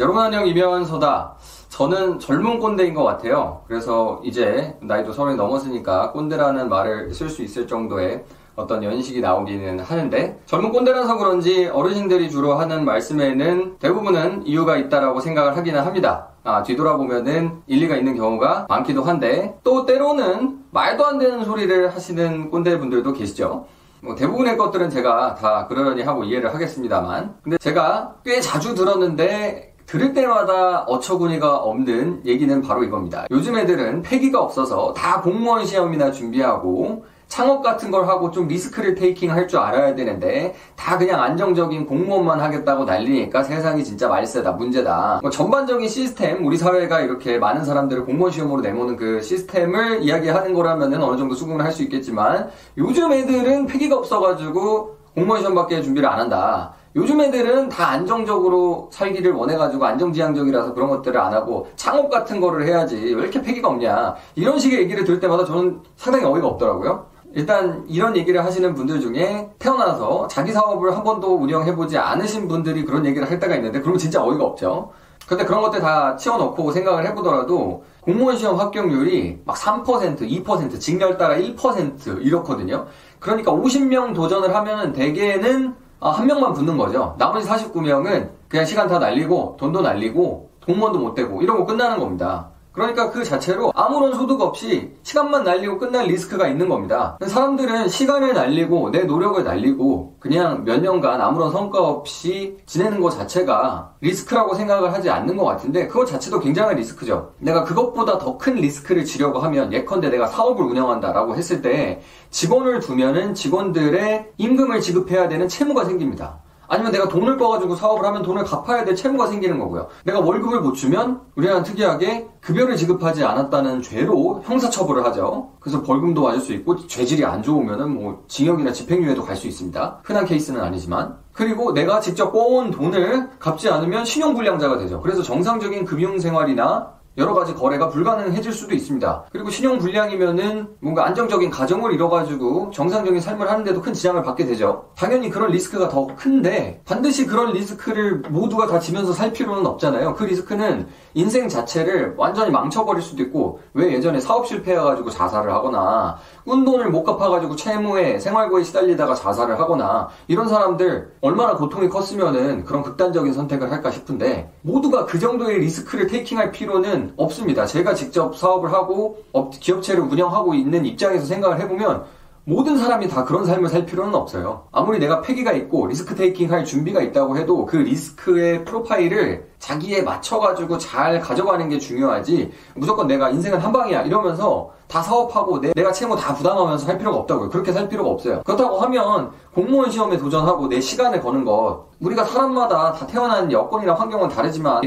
여러분 안녕 이면서다. 저는 젊은 꼰대인 것 같아요. 그래서 이제 나이도 서른이 넘었으니까 꼰대라는 말을 쓸 수 있을 정도의 어떤 연식이 나오기는 하는데 젊은 꼰대라서 그런지 어르신들이 주로 하는 말씀에는 대부분은 이유가 있다라고 생각을 하기는 합니다. 아, 뒤돌아보면은 일리가 있는 경우가 많기도 한데 또 때로는 말도 안 되는 소리를 하시는 꼰대분들도 계시죠. 뭐 대부분의 것들은 제가 다 그러려니 하고 이해를 하겠습니다만 근데 제가 꽤 자주 들었는데 들을 때마다 어처구니가 없는 얘기는 바로 이겁니다. 요즘 애들은 패기가 없어서 다 공무원 시험이나 준비하고 창업 같은 걸 하고 좀 리스크를 테이킹 할 줄 알아야 되는데 다 그냥 안정적인 공무원만 하겠다고 난리니까 세상이 진짜 말세다 문제다 뭐 전반적인 시스템 우리 사회가 이렇게 많은 사람들을 공무원 시험으로 내모는 그 시스템을 이야기하는 거라면 어느 정도 수긍을 할 수 있겠지만 요즘 애들은 패기가 없어가지고 공무원 시험밖에 준비를 안 한다 요즘 애들은 다 안정적으로 살기를 원해가지고 안정지향적이라서 그런 것들을 안 하고 창업 같은 거를 해야지 왜 이렇게 패기가 없냐 이런 식의 얘기를 들을 때마다 저는 상당히 어이가 없더라고요. 일단 이런 얘기를 하시는 분들 중에 태어나서 자기 사업을 한 번도 운영해보지 않으신 분들이 그런 얘기를 할 때가 있는데 그러면 진짜 어이가 없죠. 근데 그런 것들 다 치워놓고 생각을 해보더라도 공무원 시험 합격률이 막 3%, 2%, 직렬 따라 1% 이렇거든요. 그러니까 50명 도전을 하면은 대개는 아, 한 명만 붙는 거죠. 나머지 49명은 그냥 시간 다 날리고 돈도 날리고 공무원도 못 되고 이러고 끝나는 겁니다. 그러니까 그 자체로 아무런 소득 없이 시간만 날리고 끝날 리스크가 있는 겁니다. 사람들은 시간을 날리고 내 노력을 날리고 그냥 몇 년간 아무런 성과 없이 지내는 것 자체가 리스크라고 생각을 하지 않는 것 같은데 그것 자체도 굉장한 리스크죠. 내가 그것보다 더 큰 리스크를 지려고 하면 예컨대 내가 사업을 운영한다라고 했을 때 직원을 두면은 직원들의 임금을 지급해야 되는 채무가 생깁니다. 아니면 내가 돈을 꿔가지고 사업을 하면 돈을 갚아야 될 채무가 생기는 거고요. 내가 월급을 못 주면 우리나라는 특이하게 급여를 지급하지 않았다는 죄로 형사처벌을 하죠. 그래서 벌금도 맞을 수 있고 죄질이 안 좋으면은 뭐 징역이나 집행유예도 갈 수 있습니다. 흔한 케이스는 아니지만. 그리고 내가 직접 꿔온 돈을 갚지 않으면 신용불량자가 되죠. 그래서 정상적인 금융생활이나 여러 가지 거래가 불가능해질 수도 있습니다. 그리고 신용 불량이면은 뭔가 안정적인 가정을 이뤄가지고 정상적인 삶을 하는데도 큰 지장을 받게 되죠. 당연히 그런 리스크가 더 큰데 반드시 그런 리스크를 모두가 다 지면서 살 필요는 없잖아요. 그 리스크는 인생 자체를 완전히 망쳐버릴 수도 있고 왜 예전에 사업 실패해가지고 자살을 하거나 꾼 돈을 못 갚아가지고 채무에 생활고에 시달리다가 자살을 하거나 이런 사람들 얼마나 고통이 컸으면은 그런 극단적인 선택을 할까 싶은데 모두가 그 정도의 리스크를 taking할 필요는 없습니다. 제가 직접 사업을 하고 기업체를 운영하고 있는 입장에서 생각을 해보면 모든 사람이 다 그런 삶을 살 필요는 없어요. 아무리 내가 패기가 있고 risk taking 할 준비가 있다고 해도 그 리스크의 프로파일을 자기에 맞춰가지고 잘 가져가는 게 중요하지 무조건 내가 인생은 한 방이야 이러면서 다 사업하고 내, 가 채무 다 부담하면서 살 필요가 없다고요. 그렇게 살 필요가 없어요. 그렇다고 하면 공무원 시험에 도전하고 내 시간을 거는 것 우리가 사람마다 다 태어난 여건이나 환경은 다르지만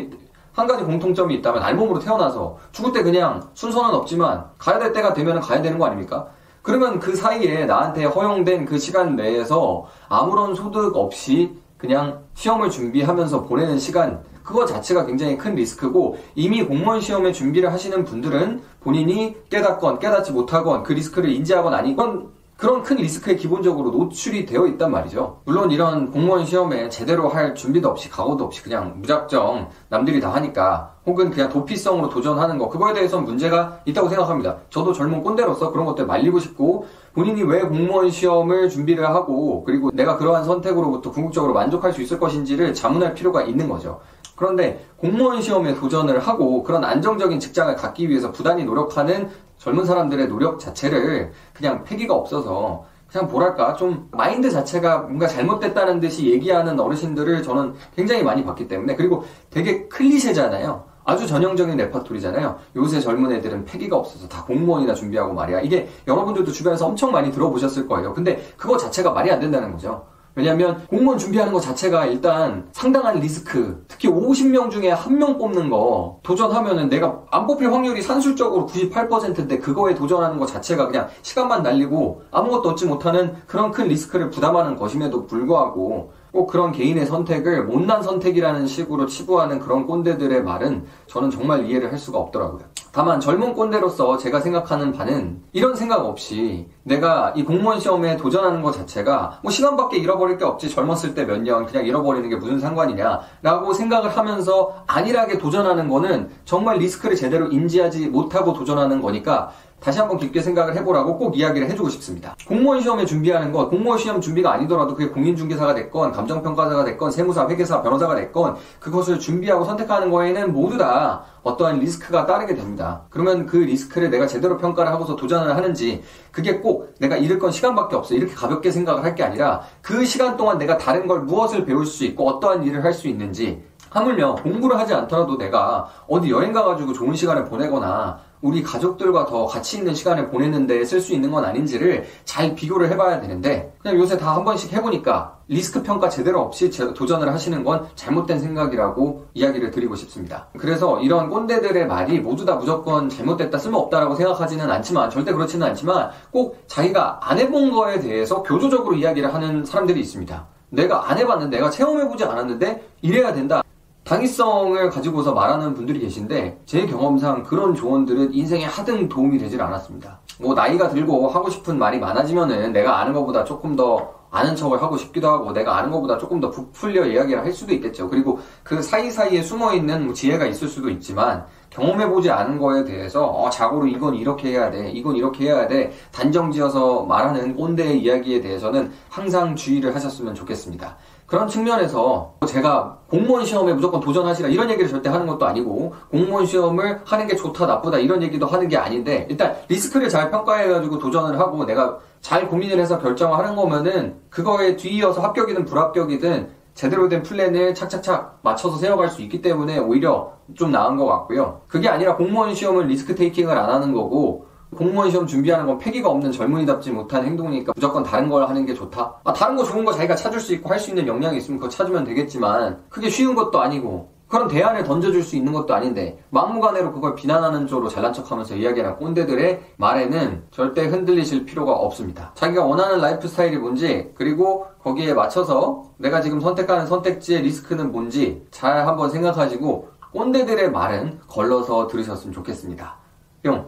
한 가지 공통점이 있다면 알몸으로 태어나서 죽을 때 그냥 순서는 없지만 가야 될 때가 되면 가야 되는 거 아닙니까? 그러면 그 사이에 나한테 허용된 그 시간 내에서 아무런 소득 없이 그냥 시험을 준비하면서 보내는 시간 그거 자체가 굉장히 큰 리스크고 이미 공무원 시험에 준비를 하시는 분들은 본인이 깨닫건 깨닫지 못하건 그 리스크를 인지하건 아니건 그런 큰 리스크에 기본적으로 노출이 되어 있단 말이죠. 물론 이런 공무원 시험에 제대로 할 준비도 없이 각오도 없이 그냥 무작정 남들이 다 하니까 혹은 그냥 도피성으로 도전하는 거 그거에 대해서는 문제가 있다고 생각합니다. 저도 젊은 꼰대로서 그런 것들 말리고 싶고 본인이 왜 공무원 시험을 준비를 하고 그리고 내가 그러한 선택으로부터 궁극적으로 만족할 수 있을 것인지를 자문할 필요가 있는 거죠. 그런데 공무원 시험에 도전을 하고 그런 안정적인 직장을 갖기 위해서 부단히 노력하는 젊은 사람들의 노력 자체를 그냥 패기가 없어서 그냥 뭐랄까 좀 마인드 자체가 뭔가 잘못됐다는 듯이 얘기하는 어르신들을 저는 굉장히 많이 봤기 때문에 그리고 되게 클리셰잖아요. 아주 전형적인 레파토리잖아요. 요새 젊은 애들은 패기가 없어서 다 공무원이나 준비하고 말이야. 이게 여러분들도 주변에서 엄청 많이 들어보셨을 거예요. 근데 그거 자체가 말이 안 된다는 거죠. 왜냐하면 공무원 준비하는 것 자체가 일단 상당한 리스크 특히 50명 중에 한 명 뽑는 거 도전하면은 내가 안 뽑힐 확률이 산술적으로 98%인데 그거에 도전하는 것 자체가 그냥 시간만 날리고 아무것도 얻지 못하는 그런 큰 리스크를 부담하는 것임에도 불구하고 꼭 그런 개인의 선택을 못난 선택이라는 식으로 치부하는 그런 꼰대들의 말은 저는 정말 이해를 할 수가 없더라고요. 다만 젊은 꼰대로서 제가 생각하는 바는 이런 생각 없이 내가 이 공무원 시험에 도전하는 것 자체가 뭐 시간밖에 잃어버릴 게 없지 젊었을 때 몇 년 그냥 잃어버리는 게 무슨 상관이냐라고 생각을 하면서 안일하게 도전하는 거는 정말 리스크를 제대로 인지하지 못하고 도전하는 거니까 다시 한번 깊게 생각을 해보라고 꼭 이야기를 해주고 싶습니다. 공무원 시험에 준비하는 것, 공무원 시험 준비가 아니더라도 그게 공인중개사가 됐건, 감정평가사가 됐건, 세무사, 회계사, 변호사가 됐건, 그것을 준비하고 선택하는 거에는 모두 다 어떠한 리스크가 따르게 됩니다. 그러면 그 리스크를 내가 제대로 평가를 하고서 도전을 하는지, 그게 꼭 내가 잃을 건 시간밖에 없어. 이렇게 가볍게 생각을 할 게 아니라, 그 시간 동안 내가 다른 걸 무엇을 배울 수 있고, 어떠한 일을 할 수 있는지, 하물며 공부를 하지 않더라도 내가 어디 여행 가가지고 좋은 시간을 보내거나 우리 가족들과 더 같이 있는 시간을 보내는데 쓸 수 있는 건 아닌지를 잘 비교를 해봐야 되는데 그냥 요새 다 한 번씩 해보니까 리스크 평가 제대로 없이 도전을 하시는 건 잘못된 생각이라고 이야기를 드리고 싶습니다. 그래서 이런 꼰대들의 말이 모두 다 무조건 잘못됐다 쓸모없다라고 생각하지는 않지만 절대 그렇지는 않지만 꼭 자기가 안 해본 거에 대해서 교조적으로 이야기를 하는 사람들이 있습니다. 내가 안 해봤는데 내가 체험해보지 않았는데 이래야 된다. 당위성을 가지고서 말하는 분들이 계신데 제 경험상 그런 조언들은 인생에 하등 도움이 되질 않았습니다. 뭐 나이가 들고 하고 싶은 말이 많아지면은 내가 아는 것보다 조금 더 아는 척을 하고 싶기도 하고 내가 아는 것보다 조금 더 부풀려 이야기를 할 수도 있겠죠. 그리고 그 사이사이에 숨어 있는 뭐 지혜가 있을 수도 있지만 경험해보지 않은 거에 대해서 어, 자고로 이건 이렇게 해야 돼 이건 이렇게 해야 돼 단정지어서 말하는 꼰대의 이야기에 대해서는 항상 주의를 하셨으면 좋겠습니다. 그런 측면에서 제가 공무원 시험에 무조건 도전하시라 이런 얘기를 절대 하는 것도 아니고 공무원 시험을 하는 게 좋다 나쁘다 이런 얘기도 하는 게 아닌데 일단 리스크를 잘 평가해가지고 도전을 하고 내가 잘 고민을 해서 결정을 하는 거면은 그거에 뒤이어서 합격이든 불합격이든 제대로 된 플랜을 착착착 맞춰서 세워갈 수 있기 때문에 오히려 좀 나은 것 같고요. 그게 아니라 공무원 시험을 risk taking을 안 하는 거고 공무원 시험 준비하는 건 패기가 없는 젊은이답지 못한 행동이니까 무조건 다른 걸 하는 게 좋다? 아, 다른 거 좋은 거 자기가 찾을 수 있고 할 수 있는 역량이 있으면 그거 찾으면 되겠지만 그게 쉬운 것도 아니고 그런 대안을 던져줄 수 있는 것도 아닌데 막무가내로 그걸 비난하는 쪽으로 잘난 척하면서 이야기하는 꼰대들의 말에는 절대 흔들리실 필요가 없습니다. 자기가 원하는 라이프 스타일이 뭔지 그리고 거기에 맞춰서 내가 지금 선택하는 선택지의 리스크는 뭔지 잘 한번 생각하시고 꼰대들의 말은 걸러서 들으셨으면 좋겠습니다. 뿅!